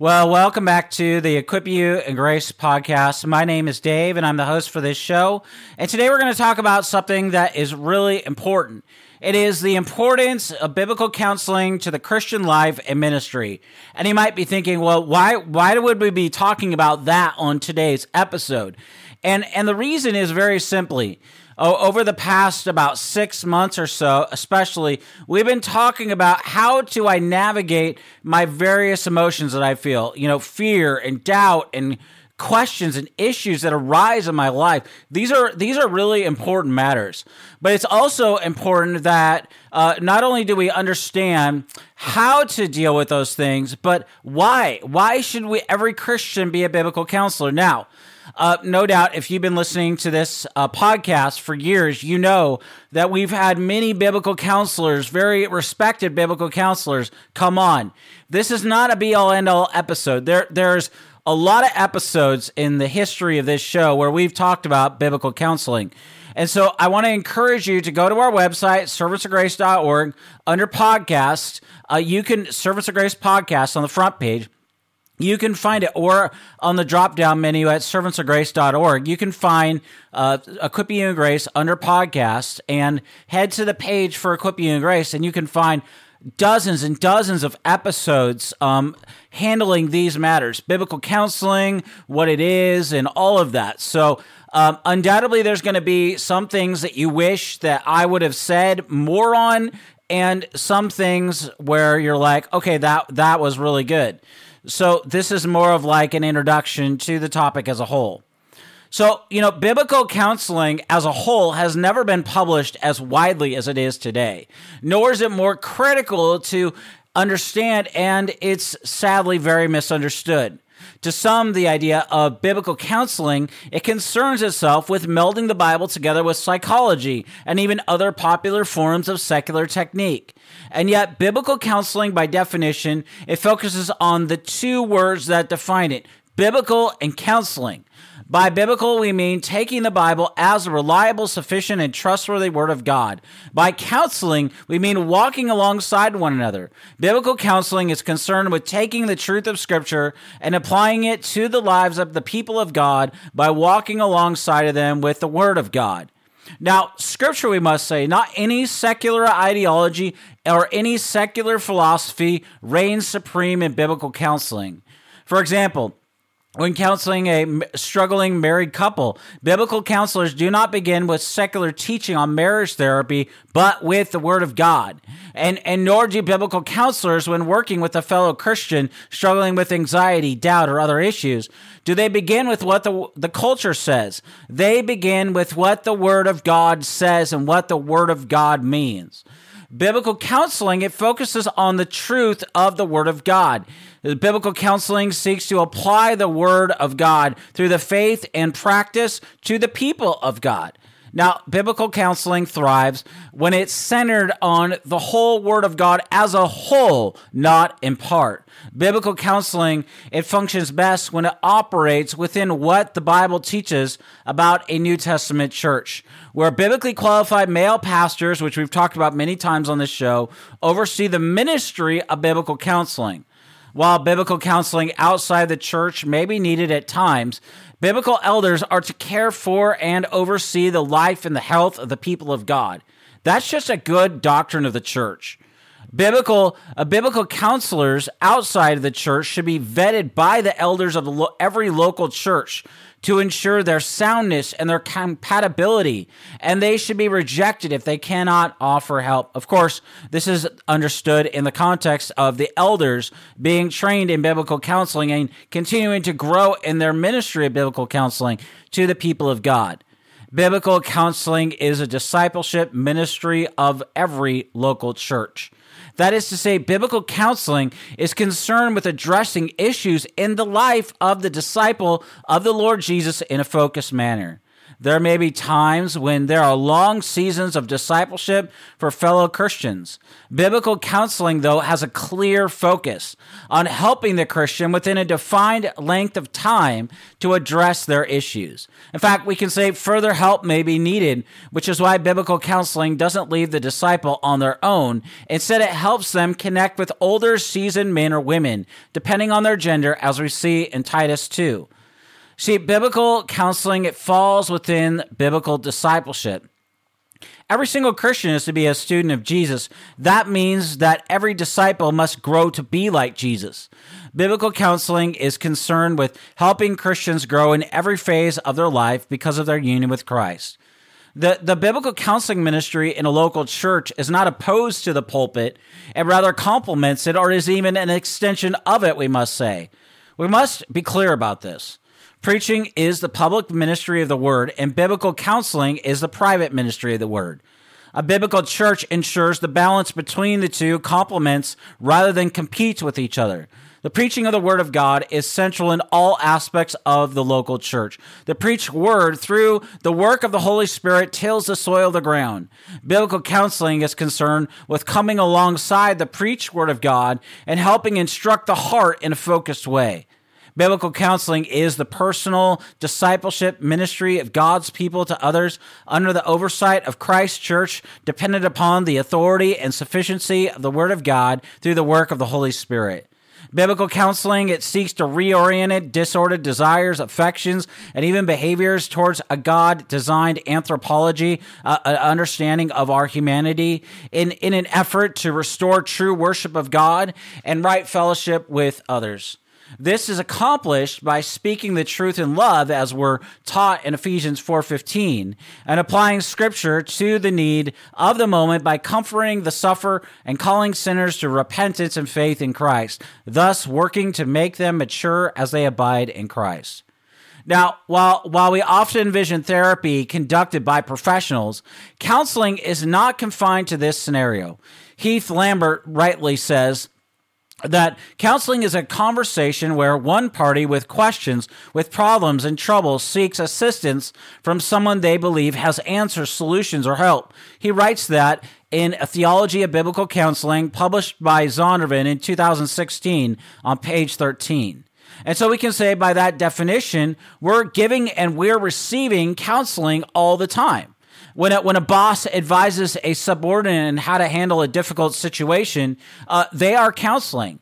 Well, welcome back to the Equip You and Grace podcast. My name is Dave, and I'm the host for this show. And today we're going to talk about something that is really important. It is the importance of biblical counseling to the Christian life and ministry. And you might be thinking, well, why why would we be talking about that on today's episode? And and the reason is very simply Oh, over the past about six months or so, especially, we've been talking about how do I navigate my various emotions that I feel, you know, fear and doubt and questions and issues that arise in my life. These are these are really important matters. But it's also important that uh, not only do we understand how to deal with those things, but why. Why should we every Christian be a biblical counselor? Now, uh, no doubt, if you've been listening to this uh, podcast for years, you know that we've had many biblical counselors, very respected biblical counselors, come on. This is not a be all end all episode. There, there's a lot of episodes in the history of this show where we've talked about biblical counseling. And so I want to encourage you to go to our website, servantsofgrace.org, under podcast. Uh, you can, Servants of Grace podcast on the front page you can find it or on the drop down menu at servantsofgrace.org. You can find uh, Equipping You in Grace under podcast and head to the page for Equipping You in Grace, and you can find dozens and dozens of episodes um, handling these matters biblical counseling, what it is, and all of that. So, um, undoubtedly, there's going to be some things that you wish that I would have said more on, and some things where you're like, okay, that that was really good. So this is more of like an introduction to the topic as a whole. So, you know, biblical counseling as a whole has never been published as widely as it is today, nor is it more critical to understand, and it's sadly very misunderstood. To some, the idea of biblical counseling, it concerns itself with melding the Bible together with psychology and even other popular forms of secular technique. And yet, biblical counseling, by definition, it focuses on the two words that define it biblical and counseling. By biblical, we mean taking the Bible as a reliable, sufficient, and trustworthy Word of God. By counseling, we mean walking alongside one another. Biblical counseling is concerned with taking the truth of Scripture and applying it to the lives of the people of God by walking alongside of them with the Word of God. Now, scripture, we must say, not any secular ideology or any secular philosophy reigns supreme in biblical counseling. For example, when counseling a struggling married couple, biblical counselors do not begin with secular teaching on marriage therapy, but with the Word of God. And, and nor do biblical counselors, when working with a fellow Christian struggling with anxiety, doubt, or other issues, do they begin with what the, the culture says. They begin with what the Word of God says and what the Word of God means. Biblical counseling, it focuses on the truth of the Word of God. Biblical counseling seeks to apply the Word of God through the faith and practice to the people of God. Now, biblical counseling thrives when it's centered on the whole Word of God as a whole, not in part. Biblical counseling, it functions best when it operates within what the Bible teaches about a New Testament church, where biblically qualified male pastors, which we've talked about many times on this show, oversee the ministry of biblical counseling. While biblical counseling outside the church may be needed at times, biblical elders are to care for and oversee the life and the health of the people of God. That's just a good doctrine of the church. Biblical, uh, biblical counselors outside of the church should be vetted by the elders of the lo- every local church to ensure their soundness and their compatibility, and they should be rejected if they cannot offer help. Of course, this is understood in the context of the elders being trained in biblical counseling and continuing to grow in their ministry of biblical counseling to the people of God. Biblical counseling is a discipleship ministry of every local church. That is to say, biblical counseling is concerned with addressing issues in the life of the disciple of the Lord Jesus in a focused manner. There may be times when there are long seasons of discipleship for fellow Christians. Biblical counseling, though, has a clear focus on helping the Christian within a defined length of time to address their issues. In fact, we can say further help may be needed, which is why biblical counseling doesn't leave the disciple on their own. Instead, it helps them connect with older, seasoned men or women, depending on their gender, as we see in Titus 2. See, biblical counseling, it falls within biblical discipleship. Every single Christian is to be a student of Jesus. That means that every disciple must grow to be like Jesus. Biblical counseling is concerned with helping Christians grow in every phase of their life because of their union with Christ. The, the biblical counseling ministry in a local church is not opposed to the pulpit, and rather complements it or is even an extension of it, we must say. We must be clear about this. Preaching is the public ministry of the word, and biblical counseling is the private ministry of the word. A biblical church ensures the balance between the two complements rather than competes with each other. The preaching of the Word of God is central in all aspects of the local church. The preached Word, through the work of the Holy Spirit, tills the soil of the ground. Biblical counseling is concerned with coming alongside the preached Word of God and helping instruct the heart in a focused way. Biblical counseling is the personal discipleship ministry of God's people to others under the oversight of Christ's church, dependent upon the authority and sufficiency of the Word of God through the work of the Holy Spirit. Biblical counseling, it seeks to reorient disordered desires, affections, and even behaviors towards a God designed anthropology, uh, an understanding of our humanity, in, in an effort to restore true worship of God and right fellowship with others. This is accomplished by speaking the truth in love as we're taught in Ephesians 4:15 and applying scripture to the need of the moment by comforting the sufferer and calling sinners to repentance and faith in Christ, thus working to make them mature as they abide in Christ. Now, while while we often envision therapy conducted by professionals, counseling is not confined to this scenario. Heath Lambert rightly says, that counseling is a conversation where one party with questions, with problems and troubles seeks assistance from someone they believe has answers, solutions, or help. He writes that in A Theology of Biblical Counseling, published by Zondervan in 2016 on page 13. And so we can say by that definition, we're giving and we're receiving counseling all the time when a, when a boss advises a subordinate on how to handle a difficult situation, uh, they are counseling.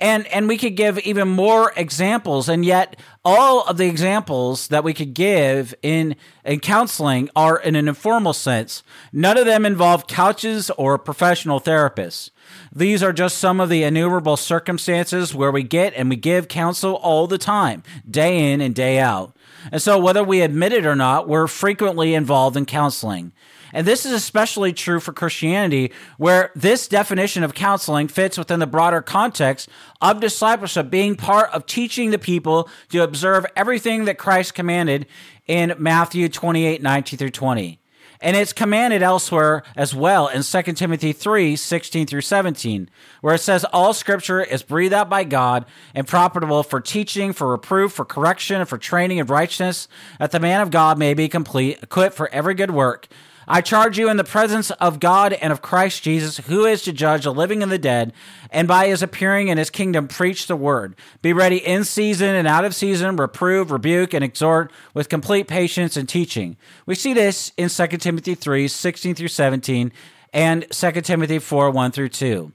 And and we could give even more examples, and yet all of the examples that we could give in in counseling are in an informal sense. None of them involve couches or professional therapists. These are just some of the innumerable circumstances where we get and we give counsel all the time, day in and day out. And so, whether we admit it or not, we're frequently involved in counseling. And this is especially true for Christianity, where this definition of counseling fits within the broader context of discipleship being part of teaching the people to observe everything that Christ commanded in Matthew 28 19 through 20. And it's commanded elsewhere as well in 2 Timothy 3 16 through 17, where it says, All scripture is breathed out by God and profitable for teaching, for reproof, for correction, and for training in righteousness, that the man of God may be complete, equipped for every good work. I charge you in the presence of God and of Christ Jesus, who is to judge the living and the dead, and by his appearing in his kingdom, preach the word. Be ready in season and out of season, reprove, rebuke, and exhort with complete patience and teaching. We see this in 2 Timothy 3 16 through 17 and 2 Timothy 4 1 through 2.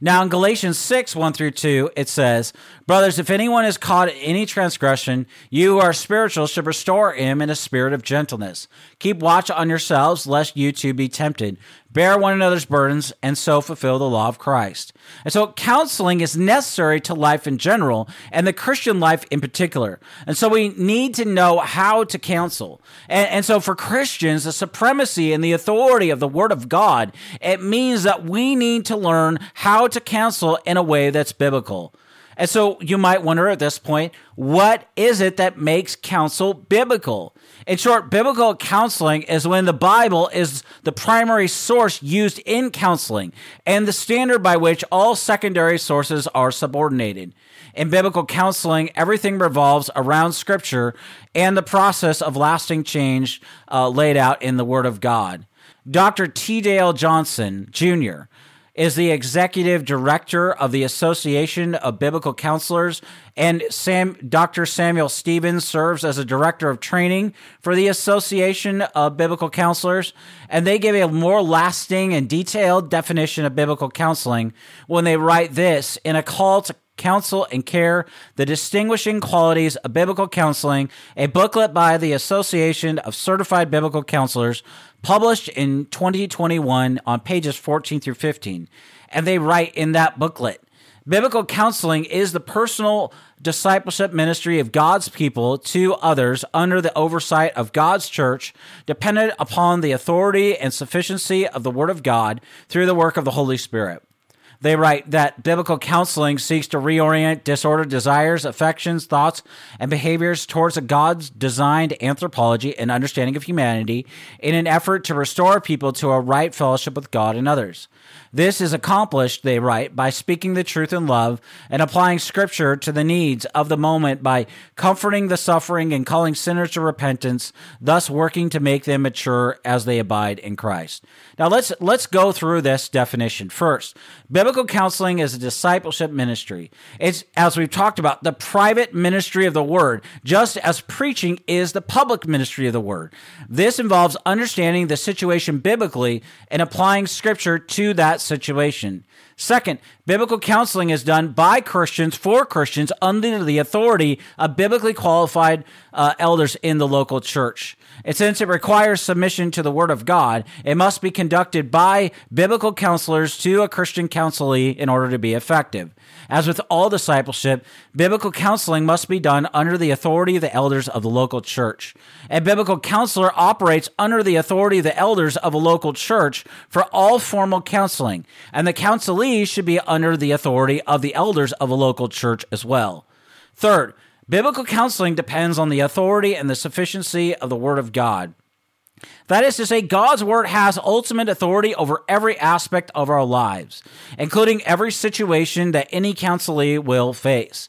Now, in Galatians 6, 1 through 2, it says, Brothers, if anyone is caught in any transgression, you who are spiritual should restore him in a spirit of gentleness. Keep watch on yourselves, lest you too be tempted. Bear one another's burdens, and so fulfill the law of Christ. And so, counseling is necessary to life in general, and the Christian life in particular. And so, we need to know how to counsel. And, and so, for Christians, the supremacy and the authority of the Word of God, it means that we need to learn how to counsel in a way that's biblical. And so you might wonder at this point, what is it that makes counsel biblical? In short, biblical counseling is when the Bible is the primary source used in counseling and the standard by which all secondary sources are subordinated. In biblical counseling, everything revolves around Scripture and the process of lasting change uh, laid out in the Word of God. Dr. T. Dale Johnson, Jr., is the executive director of the Association of Biblical Counselors, and Sam, Dr. Samuel Stephens serves as a director of training for the Association of Biblical Counselors. And they give a more lasting and detailed definition of biblical counseling when they write this in a call to counsel and care, the distinguishing qualities of biblical counseling, a booklet by the Association of Certified Biblical Counselors, published in 2021 on pages 14 through 15. And they write in that booklet Biblical counseling is the personal discipleship ministry of God's people to others under the oversight of God's church, dependent upon the authority and sufficiency of the Word of God through the work of the Holy Spirit. They write that biblical counseling seeks to reorient disordered desires, affections, thoughts, and behaviors towards a God's designed anthropology and understanding of humanity in an effort to restore people to a right fellowship with God and others. This is accomplished, they write, by speaking the truth in love and applying scripture to the needs of the moment by comforting the suffering and calling sinners to repentance, thus working to make them mature as they abide in Christ. Now let's let's go through this definition. First, biblical counseling is a discipleship ministry. It's as we've talked about, the private ministry of the word, just as preaching is the public ministry of the word. This involves understanding the situation biblically and applying scripture to that situation. Second, biblical counseling is done by Christians for Christians under the authority of biblically qualified uh, elders in the local church. And since it requires submission to the Word of God, it must be conducted by biblical counselors to a Christian counselee in order to be effective. As with all discipleship, biblical counseling must be done under the authority of the elders of the local church. A biblical counselor operates under the authority of the elders of a local church for all formal counseling, and the counselee should be under the authority of the elders of a local church as well. Third, biblical counseling depends on the authority and the sufficiency of the Word of God. That is to say, God's word has ultimate authority over every aspect of our lives, including every situation that any counselee will face.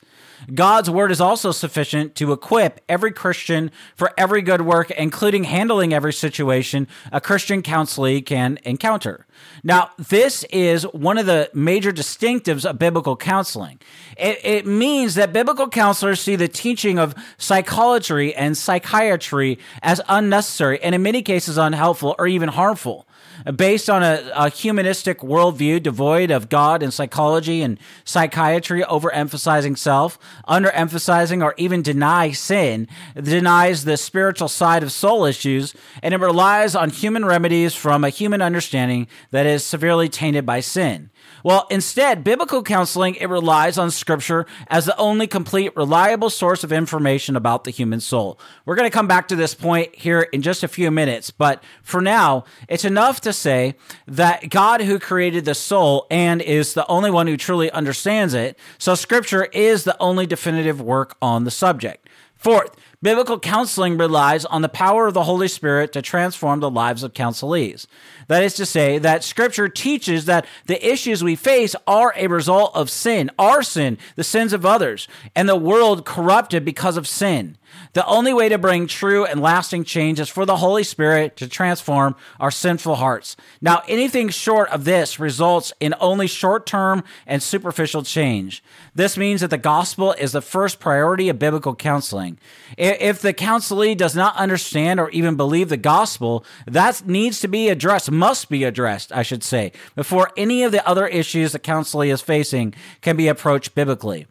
God's word is also sufficient to equip every Christian for every good work, including handling every situation a Christian counselee can encounter. Now, this is one of the major distinctives of biblical counseling. It, it, means that biblical counselors see the teaching of psychology and psychiatry as unnecessary and in many cases unhelpful or even harmful based on a, a humanistic worldview devoid of God and psychology and psychiatry, overemphasizing self, underemphasizing or even deny sin, denies the spiritual side of soul issues, and it relies on human remedies from a human understanding that is severely tainted by sin. Well, instead, biblical counseling, it relies on scripture as the only complete, reliable source of information about the human soul. We're going to come back to this point here in just a few minutes, but for now, it's enough to say that God who created the soul and is the only one who truly understands it, so scripture is the only definitive work on the subject. Fourth, biblical counseling relies on the power of the Holy Spirit to transform the lives of counselees. That is to say, that Scripture teaches that the issues we face are a result of sin, our sin, the sins of others, and the world corrupted because of sin. The only way to bring true and lasting change is for the Holy Spirit to transform our sinful hearts. Now, anything short of this results in only short term and superficial change. This means that the gospel is the first priority of biblical counseling. If the counselee does not understand or even believe the gospel, that needs to be addressed, must be addressed, I should say, before any of the other issues the counselee is facing can be approached biblically.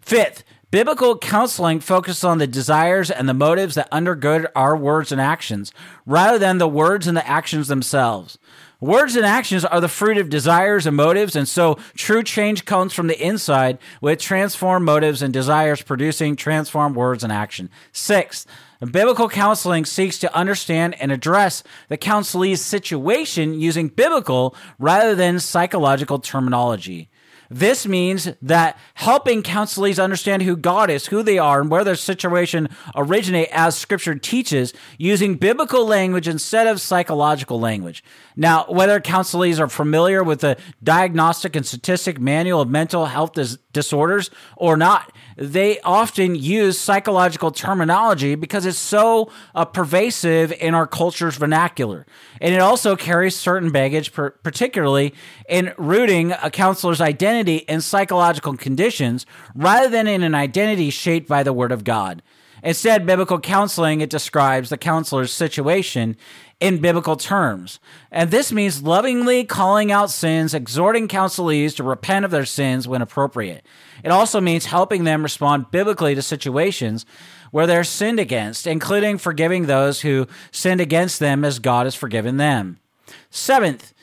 Fifth, Biblical counseling focuses on the desires and the motives that undergird our words and actions, rather than the words and the actions themselves. Words and actions are the fruit of desires and motives, and so true change comes from the inside with transformed motives and desires producing transformed words and action. Sixth, biblical counseling seeks to understand and address the counselee's situation using biblical rather than psychological terminology. This means that helping counselees understand who God is, who they are, and where their situation originate as scripture teaches using biblical language instead of psychological language. Now, whether counselees are familiar with the Diagnostic and Statistic Manual of Mental Health Dis- Disorders or not, they often use psychological terminology because it's so uh, pervasive in our culture's vernacular. And it also carries certain baggage, per- particularly in rooting a counselor's identity in psychological conditions rather than in an identity shaped by the Word of God. Instead, biblical counseling, it describes the counselor's situation in biblical terms. And this means lovingly calling out sins, exhorting counselees to repent of their sins when appropriate. It also means helping them respond biblically to situations where they're sinned against, including forgiving those who sinned against them as God has forgiven them. Seventh,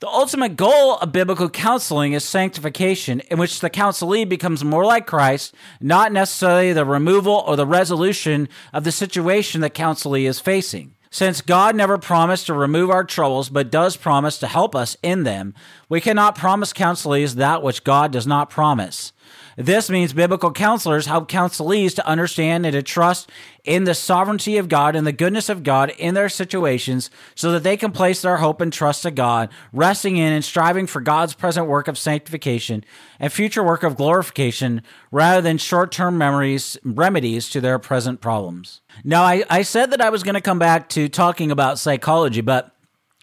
the ultimate goal of biblical counseling is sanctification, in which the counselee becomes more like Christ, not necessarily the removal or the resolution of the situation the counselee is facing. Since God never promised to remove our troubles, but does promise to help us in them, we cannot promise counselees that which God does not promise. This means biblical counselors help counselees to understand and to trust in the sovereignty of God and the goodness of God in their situations so that they can place their hope and trust to God, resting in and striving for God's present work of sanctification and future work of glorification rather than short term memories, remedies to their present problems. Now, I, I said that I was going to come back to talking about psychology, but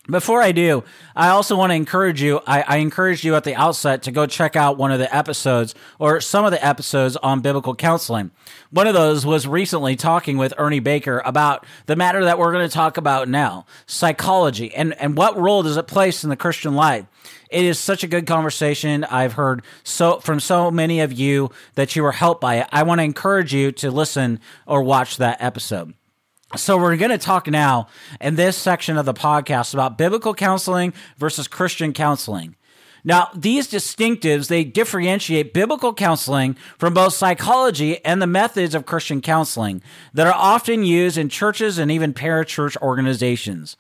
before I do, I also want to encourage you. I, I encouraged you at the outset to go check out one of the episodes or some of the episodes on biblical counseling. One of those was recently talking with Ernie Baker about the matter that we're going to talk about now psychology and, and what role does it play in the Christian life. It is such a good conversation. I've heard so from so many of you that you were helped by it. I want to encourage you to listen or watch that episode. So, we're going to talk now in this section of the podcast about biblical counseling versus Christian counseling. Now, these distinctives, they differentiate biblical counseling from both psychology and the methods of Christian counseling that are often used in churches and even parachurch organizations.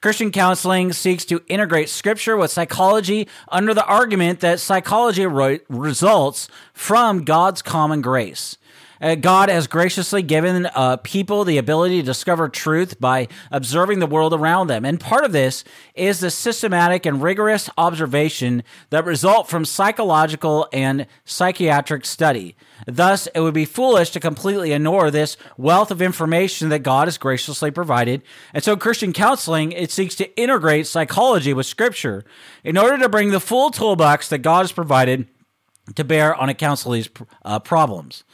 Christian counseling seeks to integrate scripture with psychology under the argument that psychology results from God's common grace. Uh, God has graciously given uh, people the ability to discover truth by observing the world around them. And part of this is the systematic and rigorous observation that result from psychological and psychiatric study. Thus, it would be foolish to completely ignore this wealth of information that God has graciously provided. And so Christian counseling, it seeks to integrate psychology with scripture in order to bring the full toolbox that God has provided to bear on a counselee's uh, problems.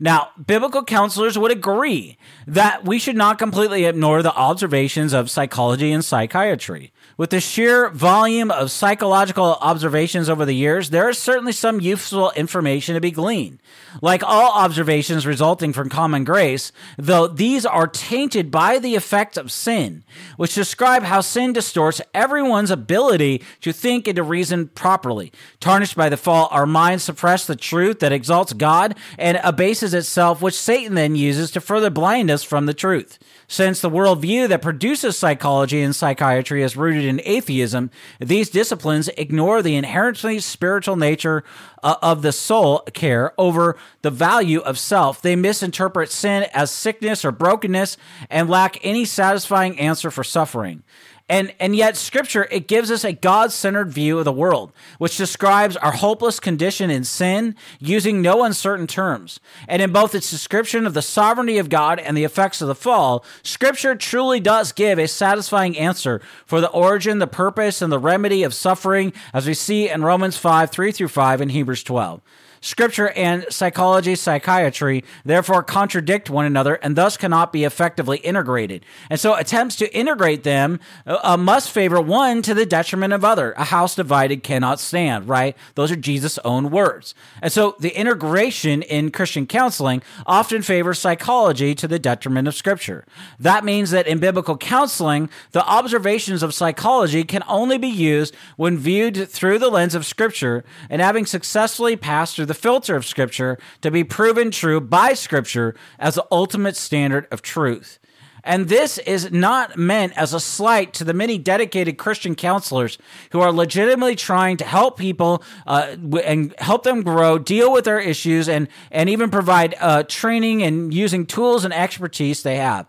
Now, biblical counselors would agree that we should not completely ignore the observations of psychology and psychiatry. With the sheer volume of psychological observations over the years, there is certainly some useful information to be gleaned. Like all observations resulting from common grace, though these are tainted by the effects of sin, which describe how sin distorts everyone's ability to think and to reason properly. Tarnished by the fall, our minds suppress the truth that exalts God and abases itself, which Satan then uses to further blind us from the truth. Since the worldview that produces psychology and psychiatry is rooted in atheism, these disciplines ignore the inherently spiritual nature uh, of the soul care over the value of self. They misinterpret sin as sickness or brokenness and lack any satisfying answer for suffering. And, and yet, scripture, it gives us a God centered view of the world, which describes our hopeless condition in sin using no uncertain terms. And in both its description of the sovereignty of God and the effects of the fall, scripture truly does give a satisfying answer for the origin, the purpose, and the remedy of suffering, as we see in Romans 5 3 through 5 and Hebrews 12. Scripture and psychology, psychiatry, therefore contradict one another and thus cannot be effectively integrated. And so attempts to integrate them uh, uh, must favor one to the detriment of other. A house divided cannot stand, right? Those are Jesus' own words. And so the integration in Christian counseling often favors psychology to the detriment of Scripture. That means that in biblical counseling, the observations of psychology can only be used when viewed through the lens of Scripture and having successfully passed through the the filter of Scripture to be proven true by Scripture as the ultimate standard of truth. And this is not meant as a slight to the many dedicated Christian counselors who are legitimately trying to help people uh, and help them grow, deal with their issues, and, and even provide uh, training and using tools and expertise they have.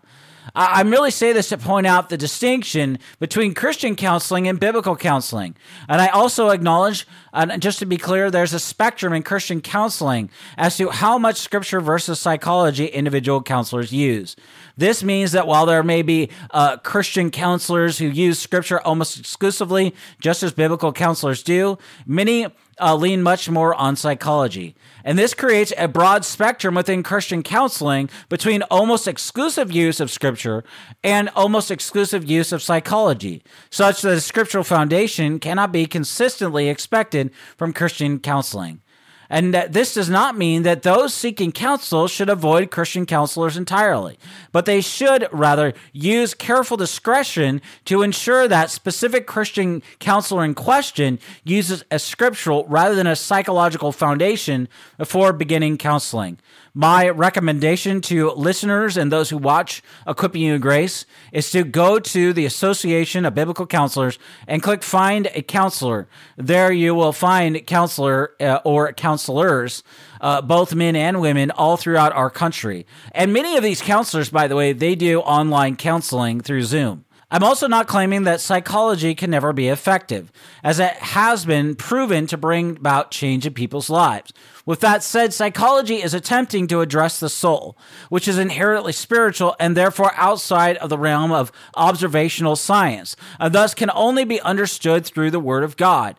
I really say this to point out the distinction between Christian counseling and biblical counseling. And I also acknowledge, and just to be clear, there's a spectrum in Christian counseling as to how much scripture versus psychology individual counselors use. This means that while there may be uh, Christian counselors who use scripture almost exclusively, just as biblical counselors do, many uh, lean much more on psychology. And this creates a broad spectrum within Christian counseling between almost exclusive use of scripture and almost exclusive use of psychology, such that a scriptural foundation cannot be consistently expected from Christian counseling. And that this does not mean that those seeking counsel should avoid Christian counselors entirely, but they should rather use careful discretion to ensure that specific Christian counselor in question uses a scriptural rather than a psychological foundation before beginning counseling. My recommendation to listeners and those who watch Equipping You Grace is to go to the Association of Biblical Counselors and click Find a Counselor. There you will find counselor uh, or counselors, uh, both men and women, all throughout our country. And many of these counselors, by the way, they do online counseling through Zoom. I'm also not claiming that psychology can never be effective, as it has been proven to bring about change in people's lives. With that said, psychology is attempting to address the soul, which is inherently spiritual and therefore outside of the realm of observational science, and thus can only be understood through the Word of God.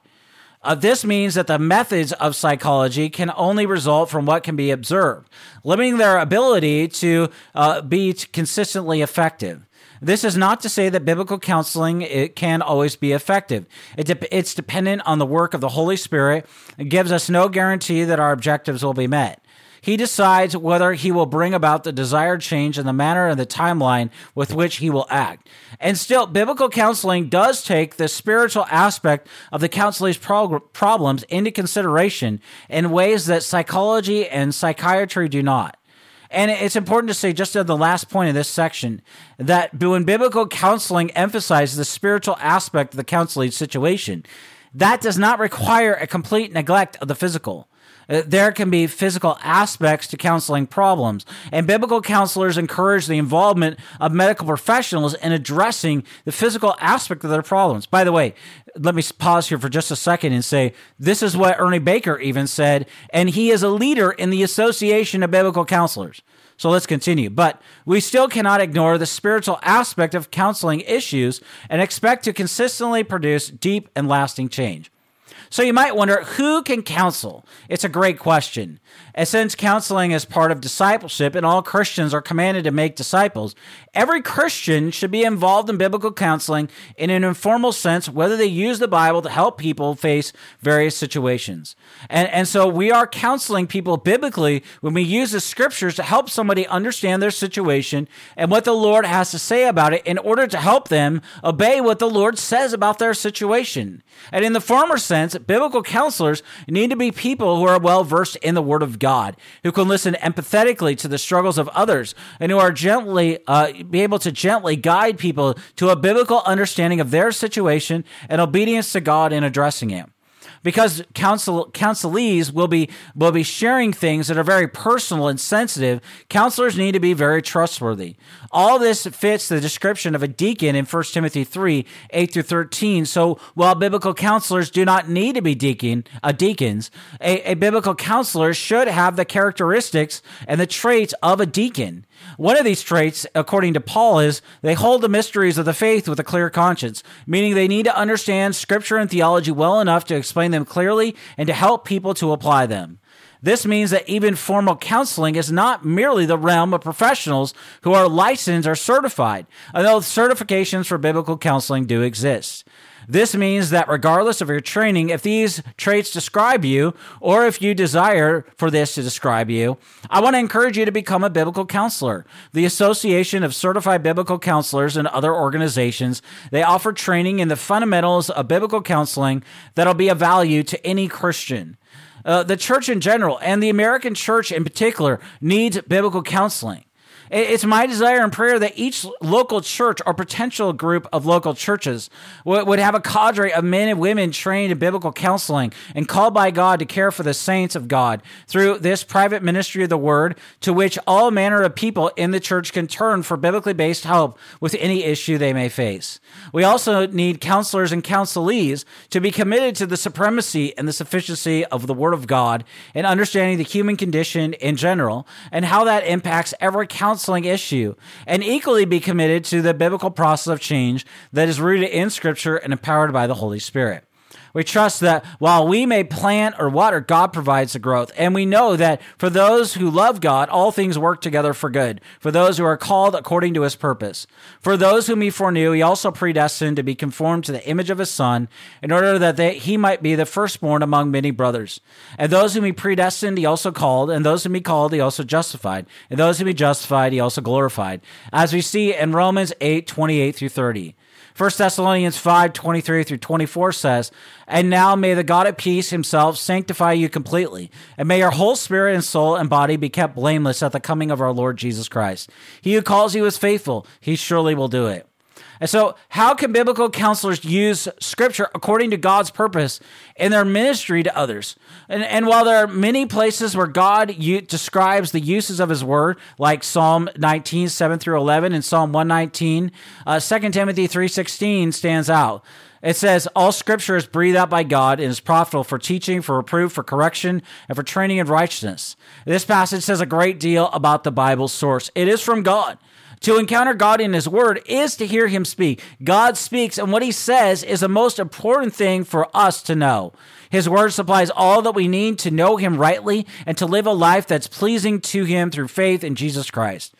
Uh, this means that the methods of psychology can only result from what can be observed, limiting their ability to uh, be consistently effective. This is not to say that biblical counseling it can always be effective. It de- it's dependent on the work of the Holy Spirit. It gives us no guarantee that our objectives will be met. He decides whether he will bring about the desired change in the manner and the timeline with which he will act. And still, biblical counseling does take the spiritual aspect of the counselor's prog- problems into consideration in ways that psychology and psychiatry do not. And it's important to say, just at the last point of this section, that when biblical counseling emphasizes the spiritual aspect of the counseling situation, that does not require a complete neglect of the physical. Uh, there can be physical aspects to counseling problems, and biblical counselors encourage the involvement of medical professionals in addressing the physical aspect of their problems. By the way, let me pause here for just a second and say this is what Ernie Baker even said, and he is a leader in the Association of Biblical Counselors. So let's continue. But we still cannot ignore the spiritual aspect of counseling issues and expect to consistently produce deep and lasting change. So you might wonder who can counsel? It's a great question. And since counseling is part of discipleship and all Christians are commanded to make disciples, every Christian should be involved in biblical counseling in an informal sense, whether they use the Bible to help people face various situations. And, and so we are counseling people biblically when we use the scriptures to help somebody understand their situation and what the Lord has to say about it in order to help them obey what the Lord says about their situation. And in the former sense, biblical counselors need to be people who are well versed in the Word of God, who can listen empathetically to the struggles of others, and who are gently uh, be able to gently guide people to a biblical understanding of their situation and obedience to God in addressing it because counsel counselees will be will be sharing things that are very personal and sensitive. Counselors need to be very trustworthy. All this fits the description of a deacon in 1 Timothy 3, 8 through 13. So while biblical counselors do not need to be deacon, uh, deacons, a, a biblical counselor should have the characteristics and the traits of a deacon. One of these traits, according to Paul, is they hold the mysteries of the faith with a clear conscience, meaning they need to understand scripture and theology well enough to explain them clearly and to help people to apply them. This means that even formal counseling is not merely the realm of professionals who are licensed or certified, although certifications for biblical counseling do exist. This means that regardless of your training, if these traits describe you, or if you desire for this to describe you, I want to encourage you to become a biblical counselor. The Association of Certified Biblical Counselors and other organizations, they offer training in the fundamentals of biblical counseling that'll be of value to any Christian. Uh, the church in general and the American church in particular needs biblical counseling. It's my desire and prayer that each local church or potential group of local churches would have a cadre of men and women trained in biblical counseling and called by God to care for the saints of God through this private ministry of the word to which all manner of people in the church can turn for biblically based help with any issue they may face. We also need counselors and counselees to be committed to the supremacy and the sufficiency of the word of God and understanding the human condition in general and how that impacts every counseling issue, and equally be committed to the biblical process of change that is rooted in Scripture and empowered by the Holy Spirit. We trust that while we may plant or water, God provides the growth. And we know that for those who love God, all things work together for good, for those who are called according to his purpose. For those whom he foreknew, he also predestined to be conformed to the image of his Son, in order that they, he might be the firstborn among many brothers. And those whom he predestined, he also called, and those whom he called, he also justified. And those whom he justified, he also glorified. As we see in Romans 8 28 through 30. 1 Thessalonians 5 23 through 24 says, And now may the God of peace himself sanctify you completely, and may your whole spirit and soul and body be kept blameless at the coming of our Lord Jesus Christ. He who calls you is faithful, he surely will do it. And so, how can biblical counselors use scripture according to God's purpose in their ministry to others? And, and while there are many places where God u- describes the uses of his word, like Psalm 19, 7 through 11, and Psalm 119, uh, 2 Timothy 3.16 stands out. It says, All scripture is breathed out by God and is profitable for teaching, for reproof, for correction, and for training in righteousness. This passage says a great deal about the Bible's source. It is from God. To encounter God in His Word is to hear Him speak. God speaks, and what He says is the most important thing for us to know. His Word supplies all that we need to know Him rightly and to live a life that's pleasing to Him through faith in Jesus Christ.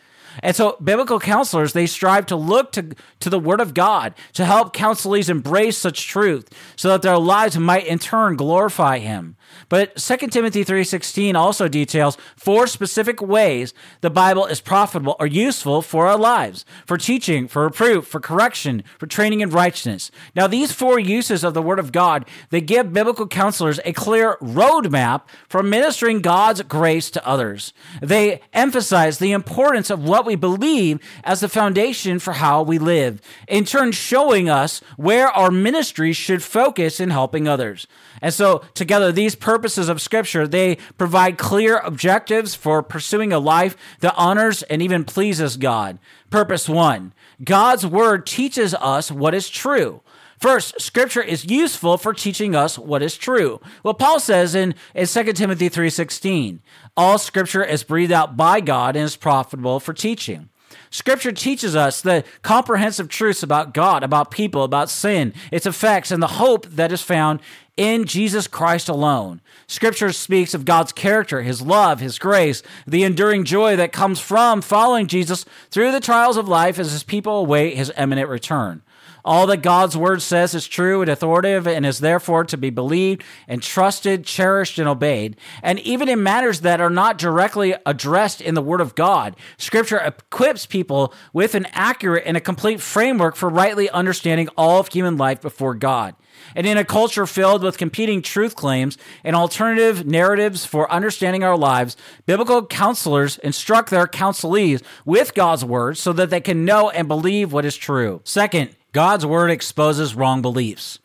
And so biblical counselors, they strive to look to, to the word of God to help counselees embrace such truth so that their lives might in turn glorify him. But 2 Timothy 3:16 also details four specific ways the Bible is profitable or useful for our lives: for teaching, for reproof, for correction, for training in righteousness. Now these four uses of the word of God, they give biblical counselors a clear roadmap for ministering God's grace to others. They emphasize the importance of what we believe as the foundation for how we live, in turn showing us where our ministry should focus in helping others. And so together these purposes of Scripture, they provide clear objectives for pursuing a life that honors and even pleases God. Purpose one God's Word teaches us what is true. First, scripture is useful for teaching us what is true. Well, Paul says in, in 2 Timothy 3.16, all scripture is breathed out by God and is profitable for teaching. Scripture teaches us the comprehensive truths about God, about people, about sin, its effects, and the hope that is found in Jesus Christ alone. Scripture speaks of God's character, His love, His grace, the enduring joy that comes from following Jesus through the trials of life as His people await His imminent return. All that God's word says is true and authoritative and is therefore to be believed and trusted, cherished, and obeyed. And even in matters that are not directly addressed in the word of God, scripture equips people with an accurate and a complete framework for rightly understanding all of human life before God. And in a culture filled with competing truth claims and alternative narratives for understanding our lives, biblical counselors instruct their counselees with God's word so that they can know and believe what is true. Second, God's word exposes wrong beliefs.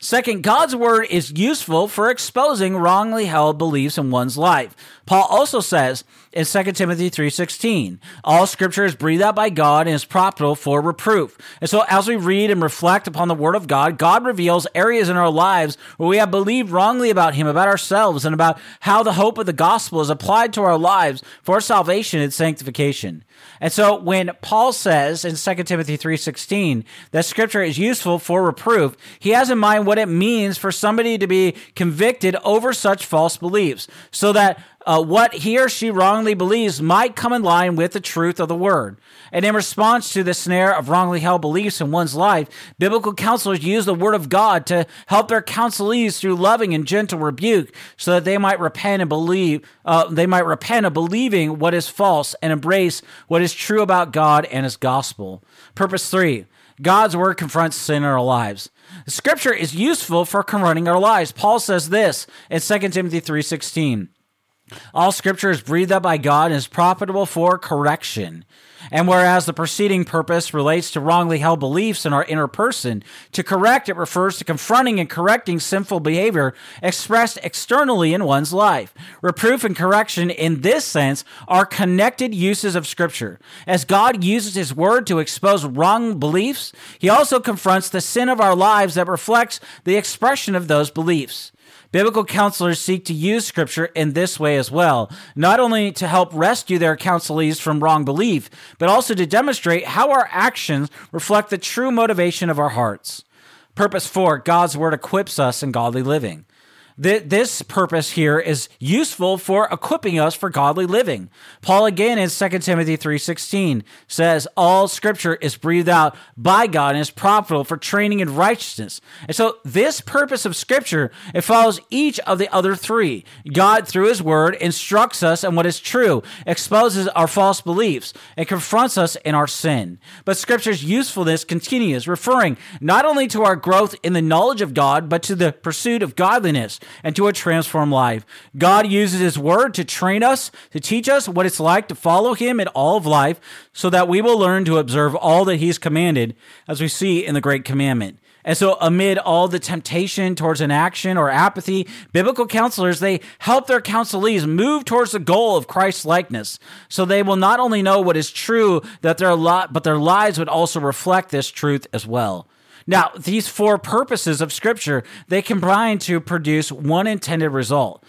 Second, God's word is useful for exposing wrongly held beliefs in one's life. Paul also says in 2 Timothy 3:16, all scripture is breathed out by God and is profitable for reproof. And so as we read and reflect upon the word of God, God reveals areas in our lives where we have believed wrongly about him, about ourselves, and about how the hope of the gospel is applied to our lives for salvation and sanctification. And so when Paul says in 2 Timothy 3:16 that scripture is useful for reproof, he has in mind what it means for somebody to be convicted over such false beliefs so that uh, what he or she wrongly believes might come in line with the truth of the word. And in response to the snare of wrongly held beliefs in one's life, biblical counselors use the word of God to help their counselees through loving and gentle rebuke so that they might repent and believe, uh, they might repent of believing what is false and embrace what is true about God and his gospel. Purpose three. God's word confronts sin in our lives. Scripture is useful for confronting our lives. Paul says this in 2 Timothy 3:16. All scripture is breathed up by God and is profitable for correction. And whereas the preceding purpose relates to wrongly held beliefs in our inner person, to correct it refers to confronting and correcting sinful behavior expressed externally in one's life. Reproof and correction in this sense are connected uses of scripture. As God uses his word to expose wrong beliefs, he also confronts the sin of our lives that reflects the expression of those beliefs. Biblical counselors seek to use scripture in this way as well, not only to help rescue their counselees from wrong belief, but also to demonstrate how our actions reflect the true motivation of our hearts. Purpose four God's word equips us in godly living this purpose here is useful for equipping us for godly living. Paul again in 2 Timothy 3:16 says all scripture is breathed out by God and is profitable for training in righteousness. And so this purpose of scripture it follows each of the other three. God through his word instructs us in what is true, exposes our false beliefs, and confronts us in our sin. But scripture's usefulness continues, referring not only to our growth in the knowledge of God, but to the pursuit of godliness and to a transformed life. God uses His Word to train us, to teach us what it's like to follow Him in all of life, so that we will learn to observe all that He's commanded, as we see in the Great Commandment. And so, amid all the temptation towards inaction or apathy, biblical counselors, they help their counselees move towards the goal of Christ's likeness. So they will not only know what is true, that their lot, but their lives would also reflect this truth as well. Now, these four purposes of Scripture, they combine to produce one intended result.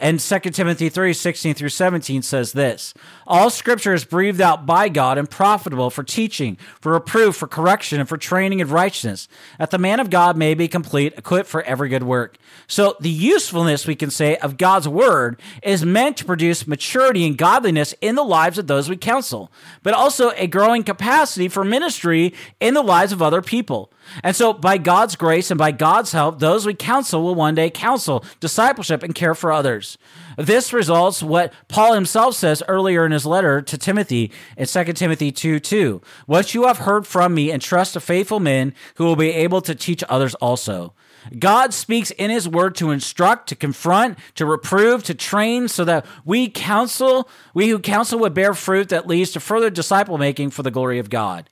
And 2 Timothy 3 16 through 17 says this All scripture is breathed out by God and profitable for teaching, for reproof, for correction, and for training in righteousness, that the man of God may be complete, equipped for every good work. So, the usefulness, we can say, of God's word is meant to produce maturity and godliness in the lives of those we counsel, but also a growing capacity for ministry in the lives of other people. And so, by God's grace and by God's help, those we counsel will one day counsel, discipleship, and care for others. This results what Paul himself says earlier in his letter to Timothy in 2 Timothy 2 2. What you have heard from me, entrust to faithful men who will be able to teach others also. God speaks in his word to instruct, to confront, to reprove, to train, so that we counsel, we who counsel would bear fruit that leads to further disciple making for the glory of God.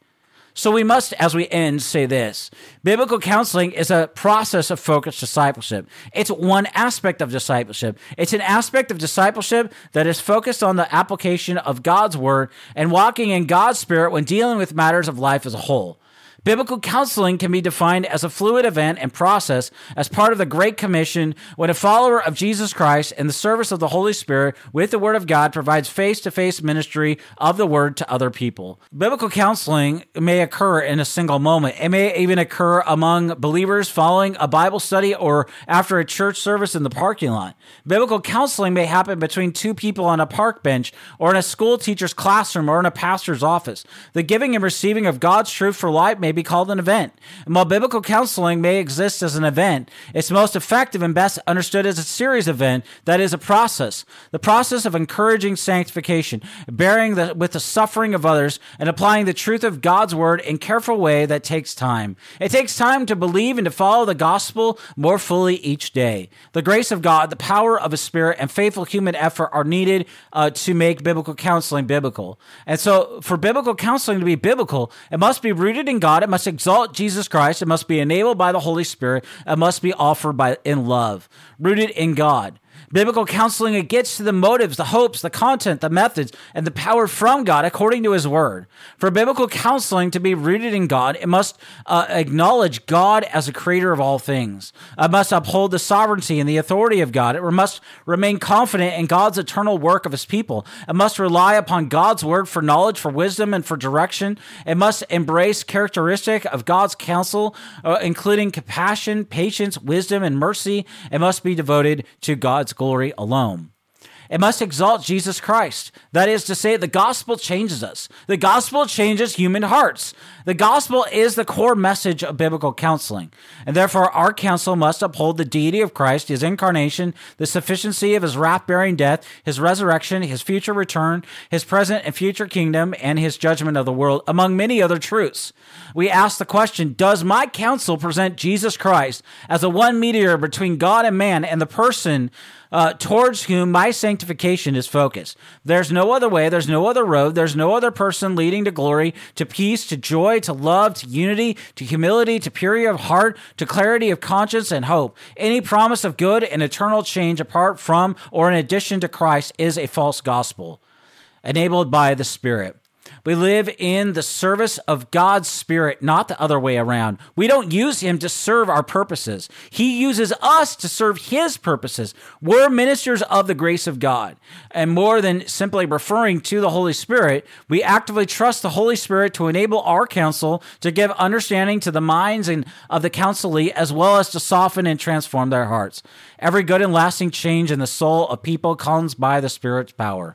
So we must, as we end, say this. Biblical counseling is a process of focused discipleship. It's one aspect of discipleship. It's an aspect of discipleship that is focused on the application of God's word and walking in God's spirit when dealing with matters of life as a whole. Biblical counseling can be defined as a fluid event and process as part of the Great Commission when a follower of Jesus Christ in the service of the Holy Spirit with the Word of God provides face to face ministry of the Word to other people. Biblical counseling may occur in a single moment. It may even occur among believers following a Bible study or after a church service in the parking lot. Biblical counseling may happen between two people on a park bench or in a school teacher's classroom or in a pastor's office. The giving and receiving of God's truth for life may be called an event. And while biblical counseling may exist as an event, it's most effective and best understood as a series event that is a process. The process of encouraging sanctification, bearing the, with the suffering of others, and applying the truth of God's word in careful way that takes time. It takes time to believe and to follow the gospel more fully each day. The grace of God, the power of His Spirit, and faithful human effort are needed uh, to make biblical counseling biblical. And so, for biblical counseling to be biblical, it must be rooted in God it must exalt Jesus Christ. It must be enabled by the Holy Spirit. It must be offered by in love, rooted in God. Biblical counseling, it gets to the motives, the hopes, the content, the methods, and the power from God according to his word. For biblical counseling to be rooted in God, it must uh, acknowledge God as a creator of all things. It must uphold the sovereignty and the authority of God. It must remain confident in God's eternal work of his people. It must rely upon God's word for knowledge, for wisdom, and for direction. It must embrace characteristic of God's counsel, uh, including compassion, patience, wisdom, and mercy. It must be devoted to God's glory alone. It must exalt Jesus Christ. That is to say, the gospel changes us. The gospel changes human hearts. The gospel is the core message of biblical counseling. And therefore, our counsel must uphold the deity of Christ, his incarnation, the sufficiency of his wrath bearing death, his resurrection, his future return, his present and future kingdom, and his judgment of the world, among many other truths. We ask the question Does my counsel present Jesus Christ as the one mediator between God and man and the person? Uh, towards whom my sanctification is focused. There's no other way, there's no other road, there's no other person leading to glory, to peace, to joy, to love, to unity, to humility, to purity of heart, to clarity of conscience and hope. Any promise of good and eternal change apart from or in addition to Christ is a false gospel, enabled by the Spirit. We live in the service of God's Spirit, not the other way around. We don't use Him to serve our purposes. He uses us to serve His purposes. We're ministers of the grace of God. And more than simply referring to the Holy Spirit, we actively trust the Holy Spirit to enable our counsel to give understanding to the minds and of the counselee, as well as to soften and transform their hearts. Every good and lasting change in the soul of people comes by the Spirit's power.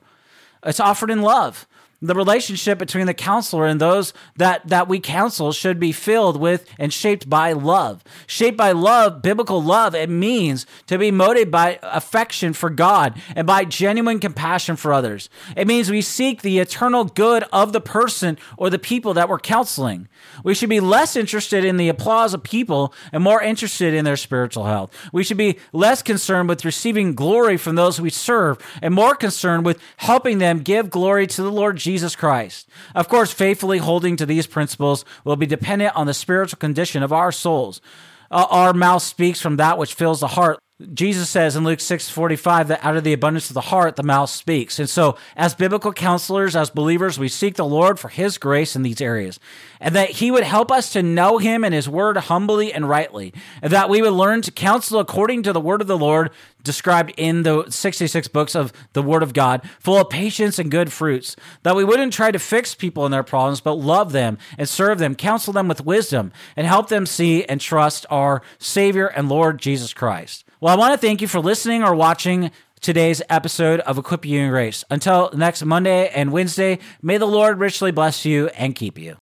It's offered in love the relationship between the counselor and those that that we counsel should be filled with and shaped by love. Shaped by love biblical love it means to be motivated by affection for god and by genuine compassion for others. It means we seek the eternal good of the person or the people that we're counseling. We should be less interested in the applause of people and more interested in their spiritual health. We should be less concerned with receiving glory from those we serve and more concerned with helping them give glory to the lord Jesus Christ. Of course, faithfully holding to these principles will be dependent on the spiritual condition of our souls. Uh, our mouth speaks from that which fills the heart. Jesus says in Luke 6 45 that out of the abundance of the heart, the mouth speaks. And so, as biblical counselors, as believers, we seek the Lord for His grace in these areas and that He would help us to know Him and His word humbly and rightly, and that we would learn to counsel according to the word of the Lord described in the 66 books of the Word of God, full of patience and good fruits, that we wouldn't try to fix people in their problems, but love them and serve them, counsel them with wisdom, and help them see and trust our Savior and Lord Jesus Christ. Well, I want to thank you for listening or watching today's episode of Equip You in Grace. Until next Monday and Wednesday, may the Lord richly bless you and keep you.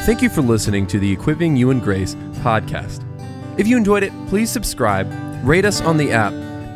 Thank you for listening to the Equipping You in Grace podcast. If you enjoyed it, please subscribe, rate us on the app,